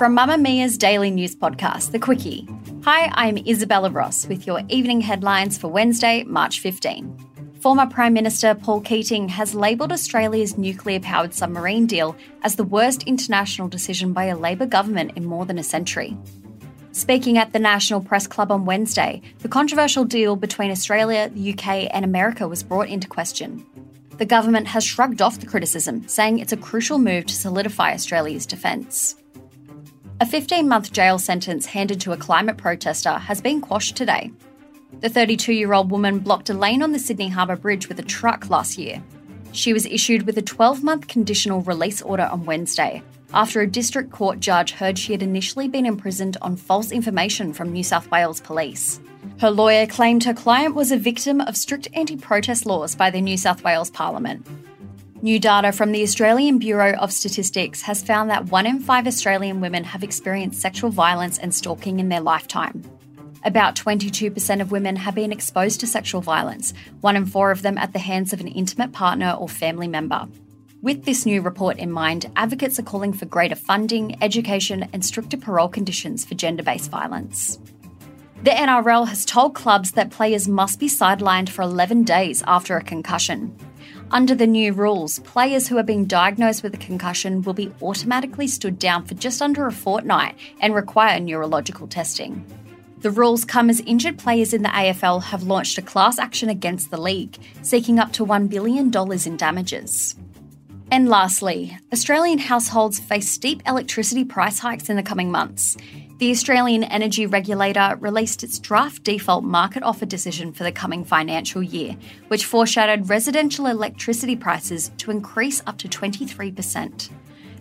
From Mamamia's daily news podcast, The Quicky. Hi, I'm Isabella Ross with your evening headlines for Wednesday, March 15. Former Prime Minister Paul Keating has labelled Australia's nuclear powered submarine deal as the worst international decision by a Labor government in more than a century. Speaking at the National Press Club on Wednesday, the controversial deal between Australia, the UK, and America was brought into question. The government has shrugged off the criticism, saying it's a crucial move to solidify Australia's defence. A 15 month jail sentence handed to a climate protester has been quashed today. The 32 year old woman blocked a lane on the Sydney Harbour Bridge with a truck last year. She was issued with a 12 month conditional release order on Wednesday after a district court judge heard she had initially been imprisoned on false information from New South Wales police. Her lawyer claimed her client was a victim of strict anti protest laws by the New South Wales Parliament. New data from the Australian Bureau of Statistics has found that one in five Australian women have experienced sexual violence and stalking in their lifetime. About 22% of women have been exposed to sexual violence, one in four of them at the hands of an intimate partner or family member. With this new report in mind, advocates are calling for greater funding, education, and stricter parole conditions for gender based violence. The NRL has told clubs that players must be sidelined for 11 days after a concussion. Under the new rules, players who are being diagnosed with a concussion will be automatically stood down for just under a fortnight and require neurological testing. The rules come as injured players in the AFL have launched a class action against the league, seeking up to $1 billion in damages. And lastly, Australian households face steep electricity price hikes in the coming months. The Australian Energy Regulator released its draft default market offer decision for the coming financial year, which foreshadowed residential electricity prices to increase up to 23%.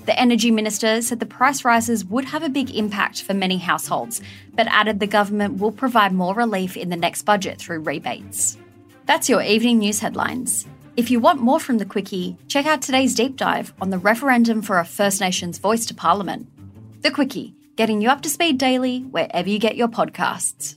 The Energy Minister said the price rises would have a big impact for many households, but added the government will provide more relief in the next budget through rebates. That's your evening news headlines. If you want more from the Quicky, check out today's deep dive on the referendum for a First Nations voice to Parliament. The Quicky, getting you up to speed daily wherever you get your podcasts.